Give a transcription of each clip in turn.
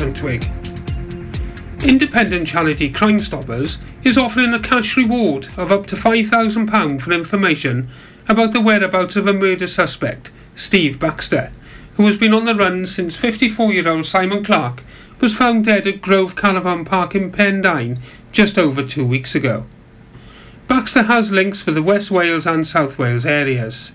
Twig. Independent charity Crime Stoppers is offering a cash reward of up to £5,000 for information about the whereabouts of a murder suspect, Steve Baxter, who has been on the run since 54 year old Simon Clark was found dead at Grove Caravan Park in Pendine just over two weeks ago. Baxter has links for the West Wales and South Wales areas.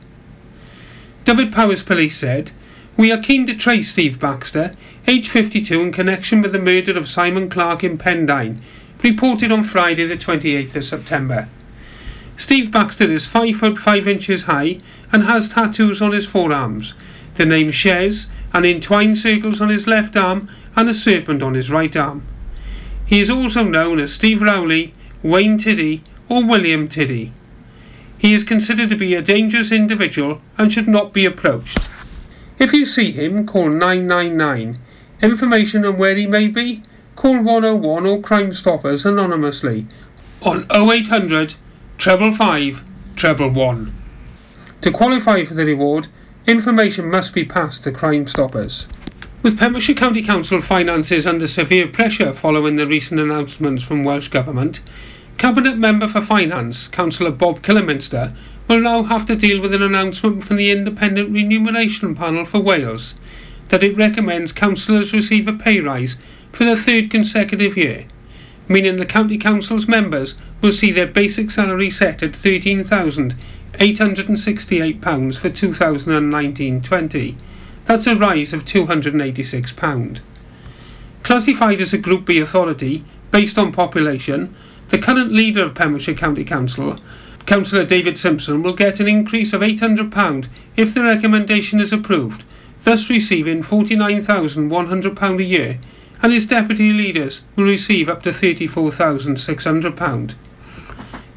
Dyfed-Powys Police said, We are keen to trace Steve Baxter, age 52, in connection with the murder of Simon Clark in Pendine, reported on Friday the 28th of September. Steve Baxter is 5 foot 5 inches high and has tattoos on his forearms, the name Shez, and entwined circles on his left arm and a serpent on his right arm. He is also known as Steve Rowley, Wayne Tiddy, or William Tiddy. He is considered to be a dangerous individual and should not be approached. If you see him, call 999. Information on where he may be, call 101 or Crime Stoppers anonymously on 0800 treble 5 treble 1. To qualify for the reward, information must be passed to Crime Stoppers. With Pembrokeshire County Council finances under severe pressure following the recent announcements from Welsh Government, Cabinet Member for Finance, Councillor Bob Kilminster, will now have to deal with an announcement from the Independent Remuneration Panel for Wales that it recommends councillors receive a pay rise for the third consecutive year, meaning the County Council's members will see their basic salary set at £13,868 for 2019 20. That's a rise of £286. Classified as a Group B authority, based on population, the current leader of Pembrokeshire County Council, Councillor David Simpson, will get an increase of £800 if the recommendation is approved, thus receiving £49,100 a year, and his deputy leaders will receive up to £34,600.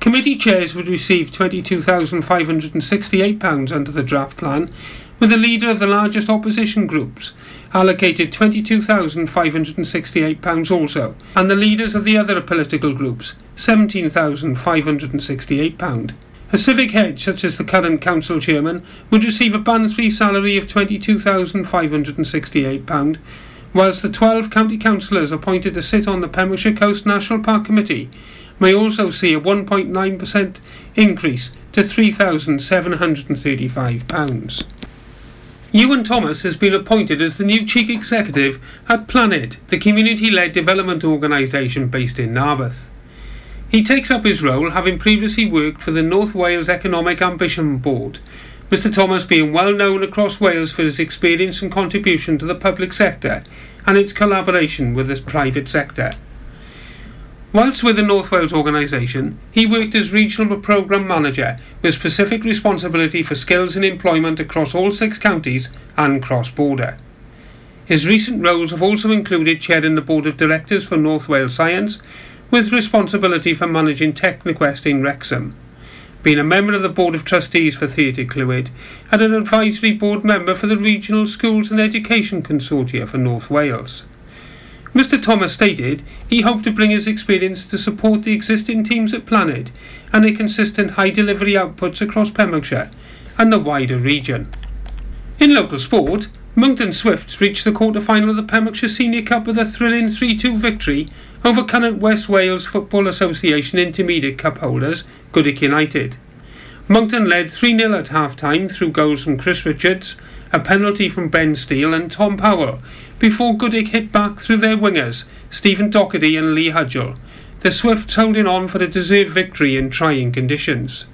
Committee chairs would receive £22,568 under the draft plan, with the leader of the largest opposition groups allocated £22,568 also, and the leaders of the other political groups £17,568. A civic head, such as the current council chairman, would receive a band 3 salary of £22,568, whilst the 12 county councillors appointed to sit on the Pembrokeshire Coast National Park Committee may also see a 1.9% increase to £3,735. Ewan Thomas has been appointed as the new Chief Executive at PLANED, the community led development organisation based in Narberth. He takes up his role having previously worked for the North Wales Economic Ambition Board, Mr Thomas being well known across Wales for his experience and contribution to the public sector and its collaboration with the private sector. Whilst with the North Wales organisation, he worked as Regional Programme Manager with specific responsibility for skills and employment across all six counties and cross border. His recent roles have also included chairing the Board of Directors for North Wales Science, with responsibility for managing Techniquest in Wrexham, being a member of the Board of Trustees for Theatre Clwyd, and an advisory board member for the Regional Schools and Education Consortia for North Wales. Mr. Thomas stated he hoped to bring his experience to support the existing teams at PLANED and their consistent high delivery outputs across Pembrokeshire and the wider region. In local sport, Monkton Swifts reached the quarter-final of the Pembrokeshire Senior Cup with a thrilling 3-2 victory over current West Wales Football Association Intermediate Cup holders Goodwick United. Monkton led 3-0 at half-time through goals from Chris Richards, a penalty from Ben Steele and Tom Powell, before Goodwick hit back through their wingers, Stephen Doherty and Lee Hudgell. The Swifts holding on for a deserved victory in trying conditions.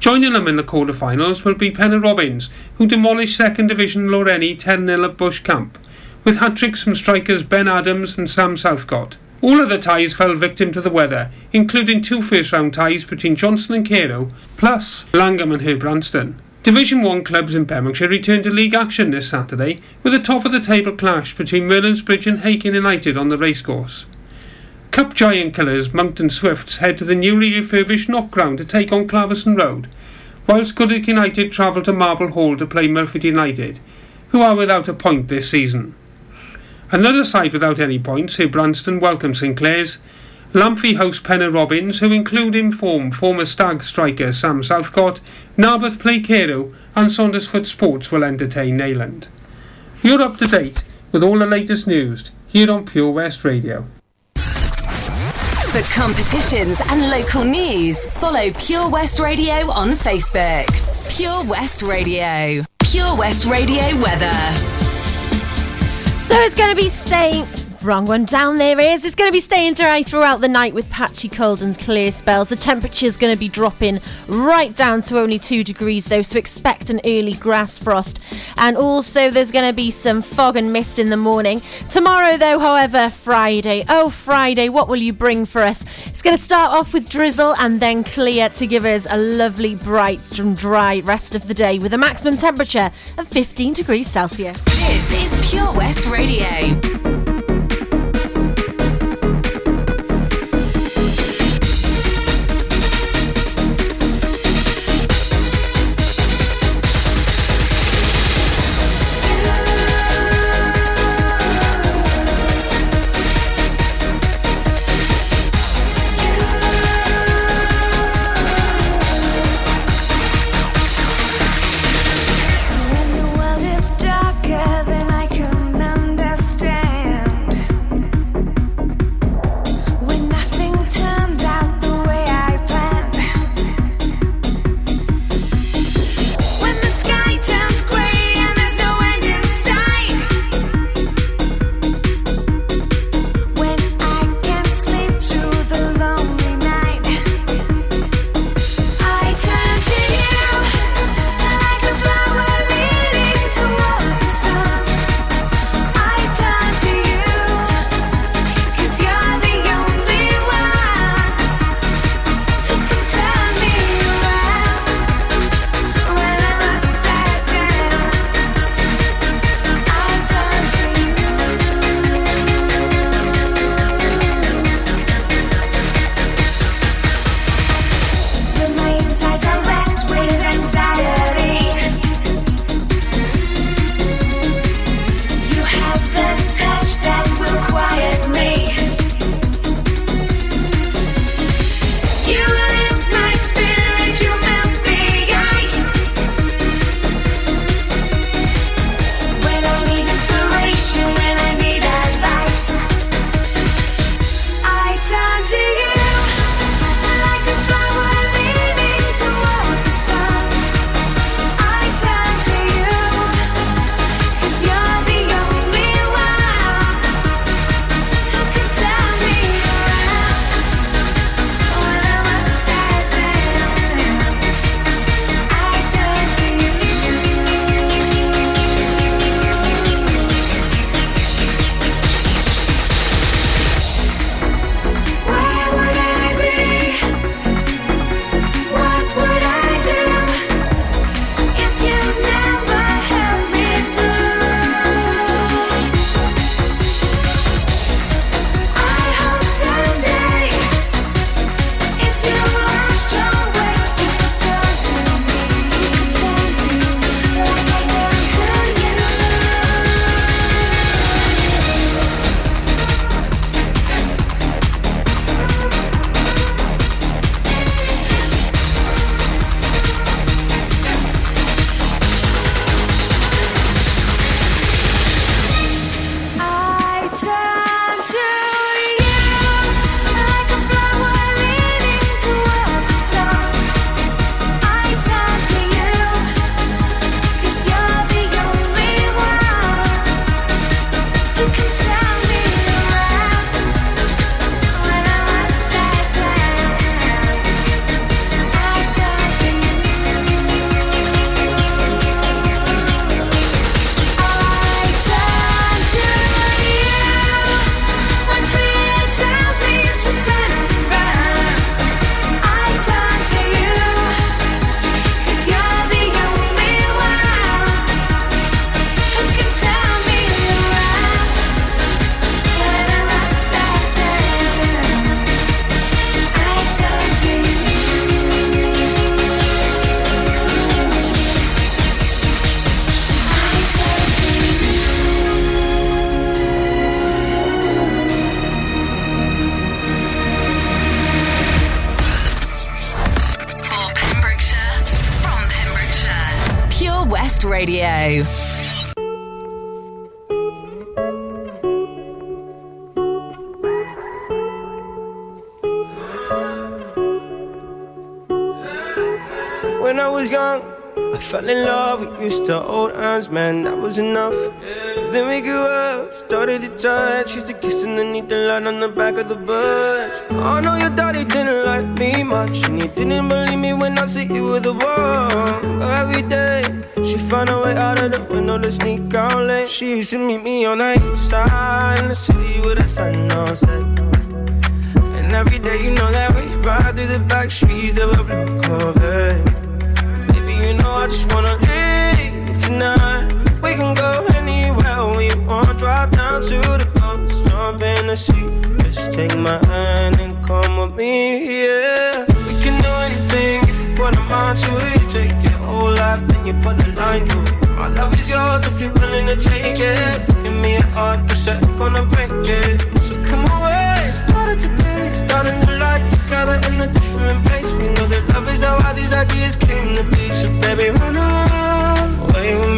Joining them in the quarter-finals will be Pennar Robins, who demolished second division Lawrenny 10-0 at Bush Camp, with hat-tricks from strikers Ben Adams and Sam Southcott. All other ties fell victim to the weather, including two first-round ties between Johnstone and Carew, plus Llangwm and Herbrandston. Division 1 clubs in Pembrokeshire returned to league action this Saturday with a top of the table clash between Merlinsbridge and Hakin United on the racecourse. Cup giant killers Monkton Swifts head to the newly refurbished Knock Ground to take on Clarbeston Road, whilst Goodwick United travel to Marble Hall to play Milford United, who are without a point this season. Another side without any points, Herbrandston welcome St Clears, Lamphey host Pennar Robins, who include in form former Stag striker Sam Southcott, Narberth play Carew, and Saundersfoot Sports will entertain Neyland. You're up to date with all the latest news. here on Pure West Radio. For competitions and local news, follow Pure West Radio on Facebook. Pure West Radio. Pure West Radio weather. So it's going to be staying Wrong one down there is. It's going to be staying dry throughout the night with patchy cold and clear spells. The temperature is going to be dropping right down to only 2 degrees though, so expect an early grass frost. And also there's going to be some fog and mist in the morning. Tomorrow though, however, Friday. Oh, Friday, what will you bring for us? It's going to start off with drizzle and then clear to give us a lovely, bright and dry rest of the day with a maximum temperature of 15 degrees Celsius. This is Pure West Radio. West Radio. When I was young, I fell in love. We used to hold hands, man, that was enough. Then we grew up, started to touch. Used to kiss underneath the light on the back of the bus. I know your daddy didn't like me much, and he didn't believe me when I said you were a one. Every day she found a way out of the window to sneak out late. She used to meet me on the east side, in the city with the sun on set. And every day, you know that we ride through the back streets of a blue Corvette Baby, you know I just wanna leave tonight. We can go anywhere we want. Drive down to the coast, jump in the sea. Just take my hand and come with me, yeah. We can do anything if you put a mind to it. Take whole life, then you put a line through it. My love is yours if you're willing to take it. Give me a heart, percent gonna break it. So come away, started today, starting a life together in a different place. We know that love is how all these ideas came to be. So baby, run away with me.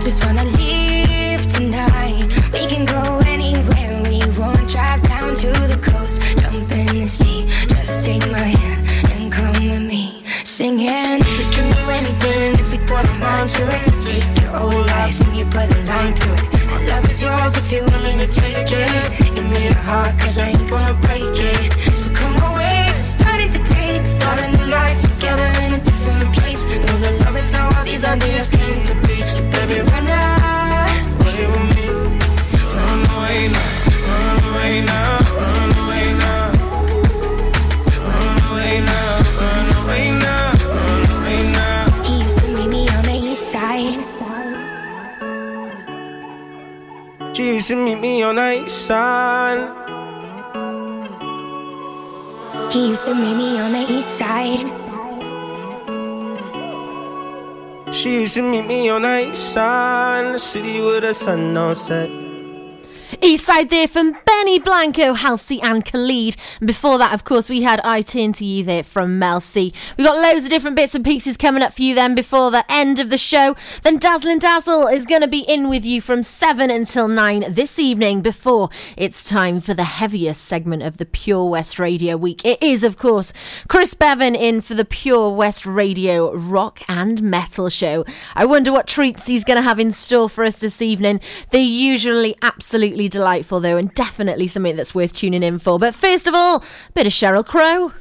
Just wanna leave tonight. We can go anywhere we want. Drive down to the coast, jump in the sea. Just take my hand and come with me, singing. We can do anything if we put our mind to it. Take your whole life and you put a line through it. My love is yours if you're willing to take it. Give me a heart, cause I ain't gonna break it. She used to meet me on the east side. He used to meet me on the east side. She used to meet me on the east side, in the city with the sun on set. East side there from Benny Blanco, Halsey, and Khalid. And before that, of course, we had I Turn to You there from Mel C. We've got loads of different bits and pieces coming up for you then before the end of the show. Then Dazzling Dazzle is going to be in with you from 7 until 9 this evening before it's time for the heaviest segment of the Pure West Radio Week. It is, of course, Chris Bevan in for the Pure West Radio Rock and Metal Show. I wonder what treats he's going to have in store for us this evening. They're usually absolutely delightful, though, and definitely something that's worth tuning in for. But first of all, bit of Sheryl Crow.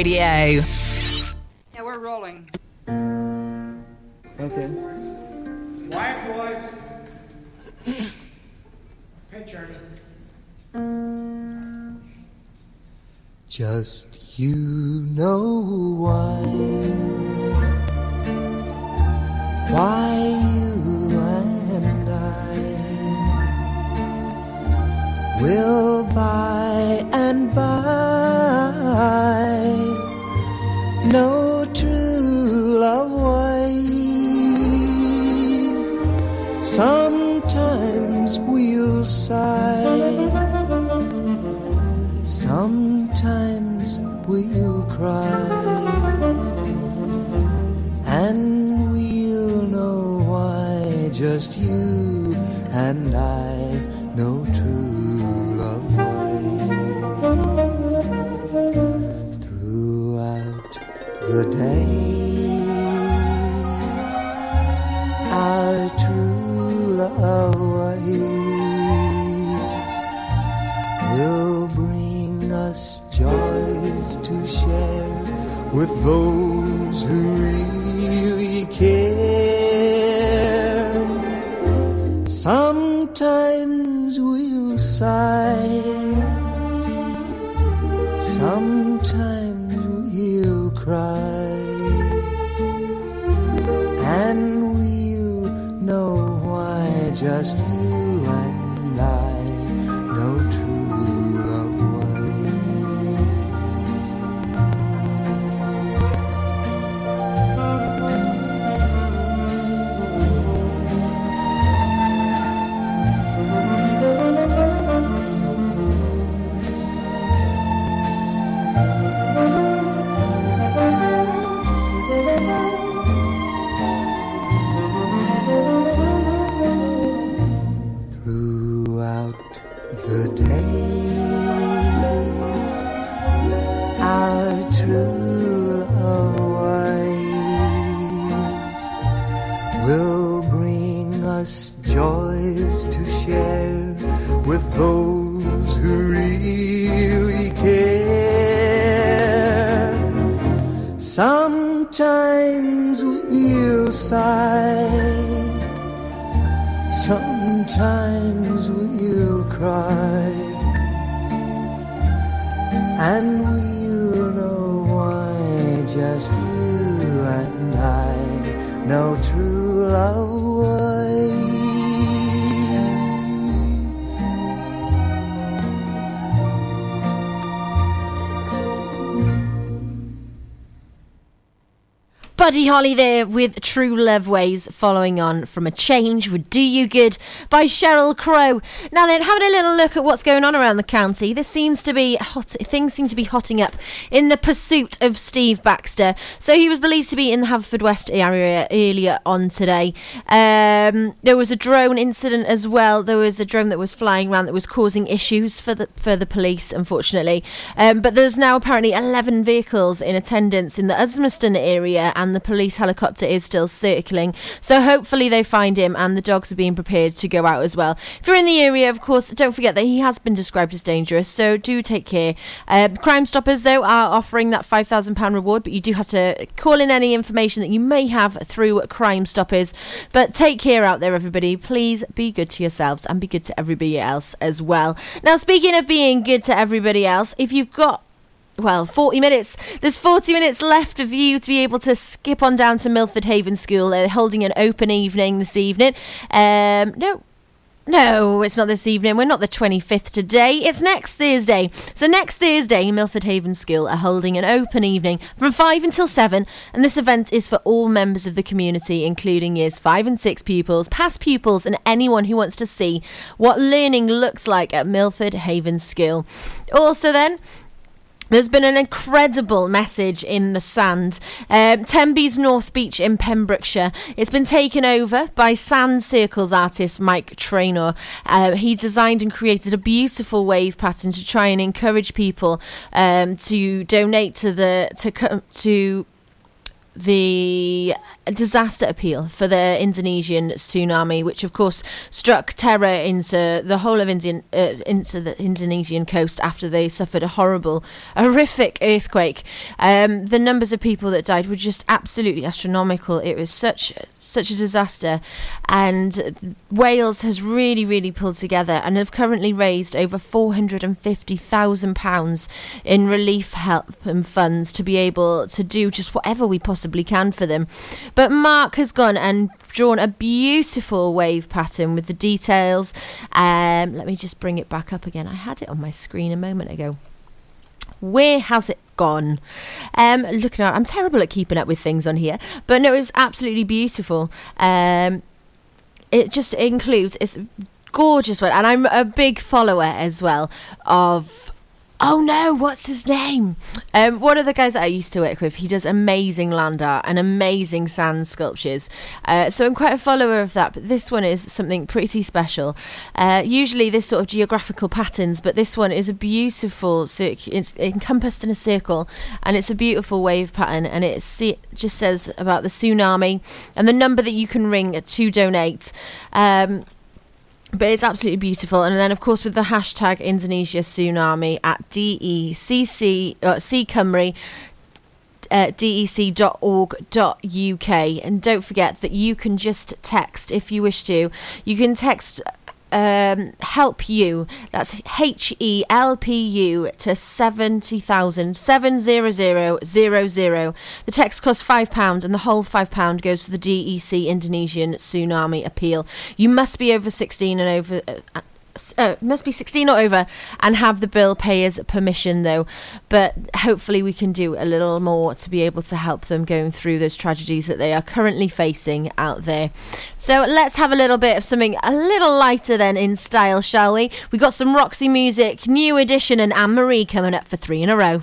Radio. Yeah, we're rolling. Okay. Quiet, boys. Hey, Journey. Just you know why. Why you and I will by and by know true love ways. Sometimes we'll sigh. Sometimes we'll cry, and we'll know why just you and I the days. Our true love ways will bring us joys to share with those who really care. Just and we'll know why just you and I know true Buddy Holly there with True Love Ways, following on from A Change Would Do You Good by Sheryl Crow. Now then, having a little look at what's going on around the county, this seems to be hot, things seem to be hotting up in the pursuit of Steve Baxter. So he was believed to be in the Haverfordwest area earlier on today. Um, there was a drone incident as well. There was a drone that was flying around that was causing issues for the for the police, unfortunately. Um, but there's now apparently 11 vehicles in attendance in the Uzmaston area, and the police helicopter is still circling. So hopefully they find him, and the dogs are being prepared to go out as well. If you're in the area, of course, don't forget that he has been described as dangerous. So do take care. Uh, Crime Stoppers though are offering that five thousand pound reward, but you do have to call in any information that you may have through Crime Stoppers. But take care out there, everybody. Please be good to yourselves and be good to everybody else as well. Now, speaking of being good to everybody else, if you've got well, 40 minutes. There's 40 minutes left of you to be able to skip on down to Milford Haven School. They're holding an open evening this evening. Um, no. No, it's not this evening. We're not the 25th today. It's next Thursday. So, next Thursday, Milford Haven School are holding an open evening from 5 until 7. And this event is for all members of the community, including years 5 and 6 pupils, past pupils, and anyone who wants to see what learning looks like at Milford Haven School. Also, then, there's been an incredible message in the sand. Um, Tenby's North Beach in Pembrokeshire. It's been taken over by Sand Circles artist Mike Treanor. Uh, he designed and created a beautiful wave pattern to try and encourage people um, to donate to the to to the disaster appeal for the Indonesian tsunami, which of course struck terror into the whole of Indian uh, into the Indonesian coast after they suffered a horrible, horrific earthquake. Um, the numbers of people that died were just absolutely astronomical. It was such such a disaster, and Wales has really, really pulled together and have currently raised over four hundred and fifty thousand pounds in relief help and funds to be able to do just whatever we possibly can for them. But Mark has gone and drawn a beautiful wave pattern with the details. Um, let me just bring it back up again. I had it on my screen a moment ago. Where has it gone? Um, looking at, I'm terrible at keeping up with things on here, but no, it was absolutely beautiful. Um, it just includes it's gorgeous one, and I'm a big follower as well of. Oh no, what's his name? Um, one of the guys that I used to work with, he does amazing land art and amazing sand sculptures. Uh, so I'm quite a follower of that, but this one is something pretty special. Uh, usually, this sort of geographical patterns, but this one is a beautiful, it's encompassed in a circle, and it's a beautiful wave pattern, and it just says about the tsunami and the number that you can ring to donate. Um, but it's absolutely beautiful. And then, of course, with the hashtag Indonesia Tsunami at DECC, uh, C Cymru, uh, dec.org.uk. And don't forget that you can just text if you wish to. You can text um, help you. That's H E L P U to 70,000 70000. The text costs £5 and the whole £5 goes to the DEC Indonesian Tsunami Appeal. You must be over 16 and over. Uh, uh, must be 16 or over and have the bill payer's permission though. But hopefully we can do a little more to be able to help them going through those tragedies that they are currently facing out there. So let's have a little bit of something a little lighter then in style shall we? We got some roxy music new edition and anne-marie coming up for three in a row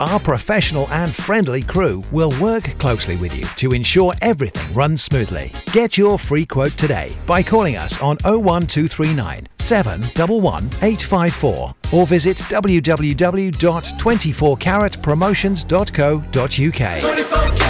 Our professional and friendly crew will work closely with you to ensure everything runs smoothly. Get your free quote today by calling us on 01239 711 854 or visit www.24caratpromotions.co.uk.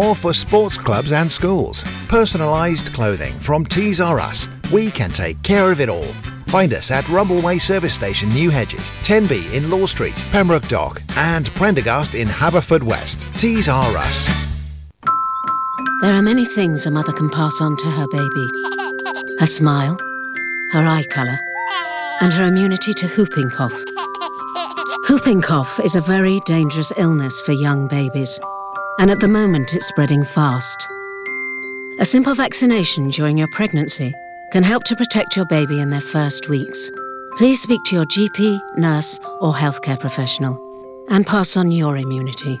or for sports clubs and schools. Personalised clothing from Tees R Us. We can take care of it all. Find us at Rumbleway Service Station, New Hedges, 10B in Law Street, Pembroke Dock, and Prendergast in Haverfordwest. Tees R Us. There are many things a mother can pass on to her baby her smile, her eye colour, and her immunity to whooping cough. Whooping cough is a very dangerous illness for young babies, and at the moment it's spreading fast. A simple vaccination during your pregnancy can help to protect your baby in their first weeks. Please speak to your GP, nurse, or healthcare professional and pass on your immunity.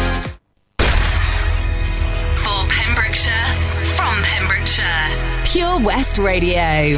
Pure West Radio.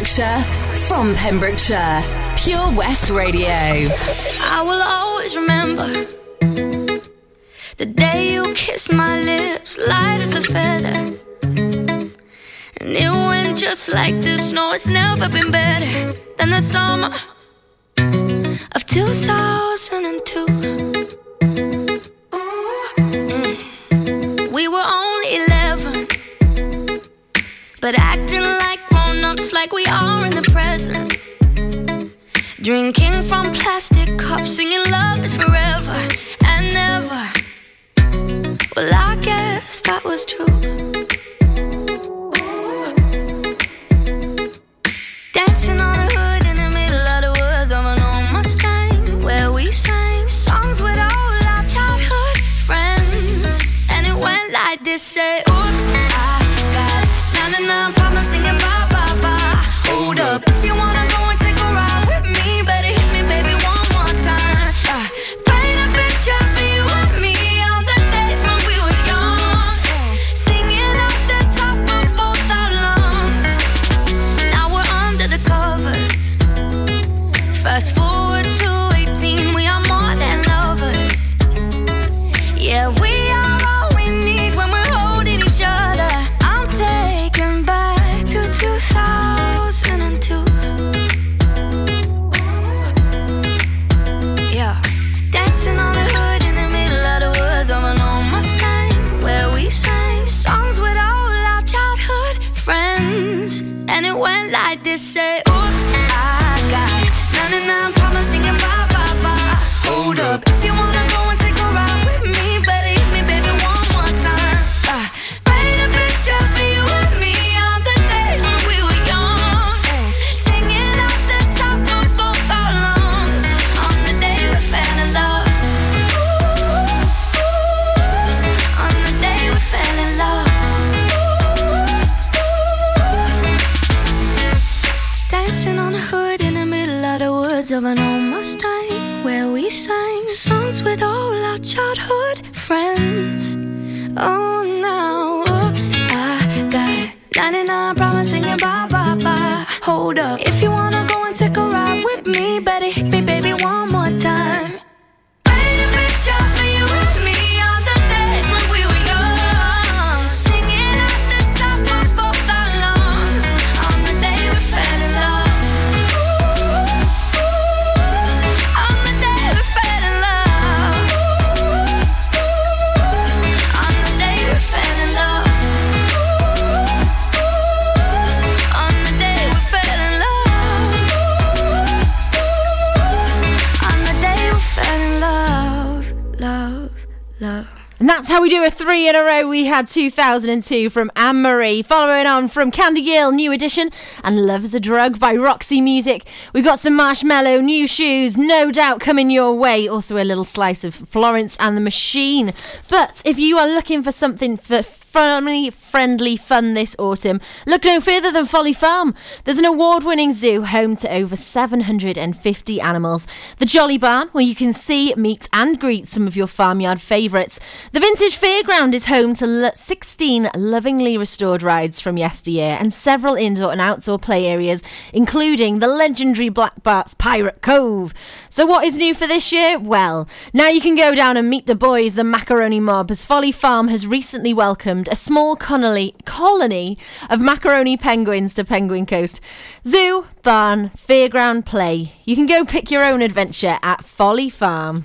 Pembrokeshire from Pembrokeshire. Pure West Radio. I will always remember the day you kissed my lips, light as a feather. And it went just like this. No, it's never been better than the summer of 2002. Mm. We were only 11, but acting like like we are in the present. Drinking from plastic cups, singing love is forever and never. Well, I guess that was true. Dancing on the hood in the middle of the woods of an old Mustang, where we sang songs with all our childhood friends, and it went like this. Say, had 2002 from Anne Marie, following on from Candy Girl, New Edition, and Love is a Drug by Roxy Music. We've got some Marshmello, New Shoes, no doubt coming your way. Also, a little slice of Florence and the Machine. But if you are looking for something for family friendly fun this autumn, look no further than Folly Farm. There's an award winning zoo home to over 750 animals. The Jolly Barn, where you can see, meet, and greet some of your farmyard favourites. The Vintage Fairground is home to 16 lovingly restored rides from yesteryear and several indoor and outdoor play areas, including the legendary Black Bart's Pirate Cove. So, what is new for this year? Well, now you can go down and meet the boys, the Macaroni Mob, as Folly Farm has recently welcomed a small colony, colony of macaroni penguins to Penguin Coast. Zoo, barn, fairground play. You can go pick your own adventure at Folly Farm.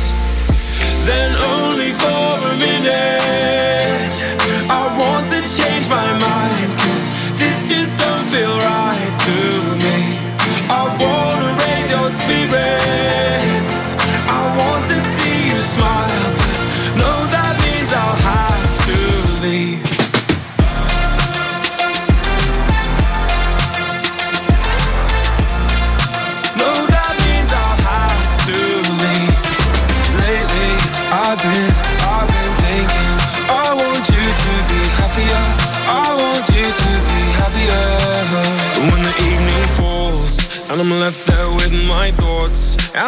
then only for a minute. I want to change my mind,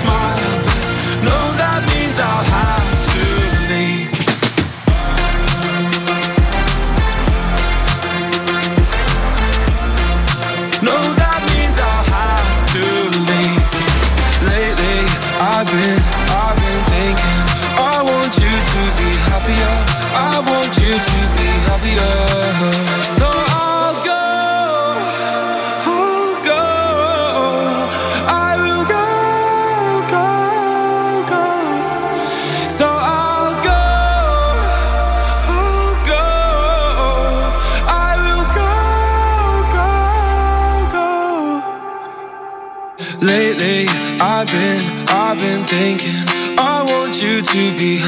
smile, no, that means I'll have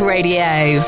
Radio.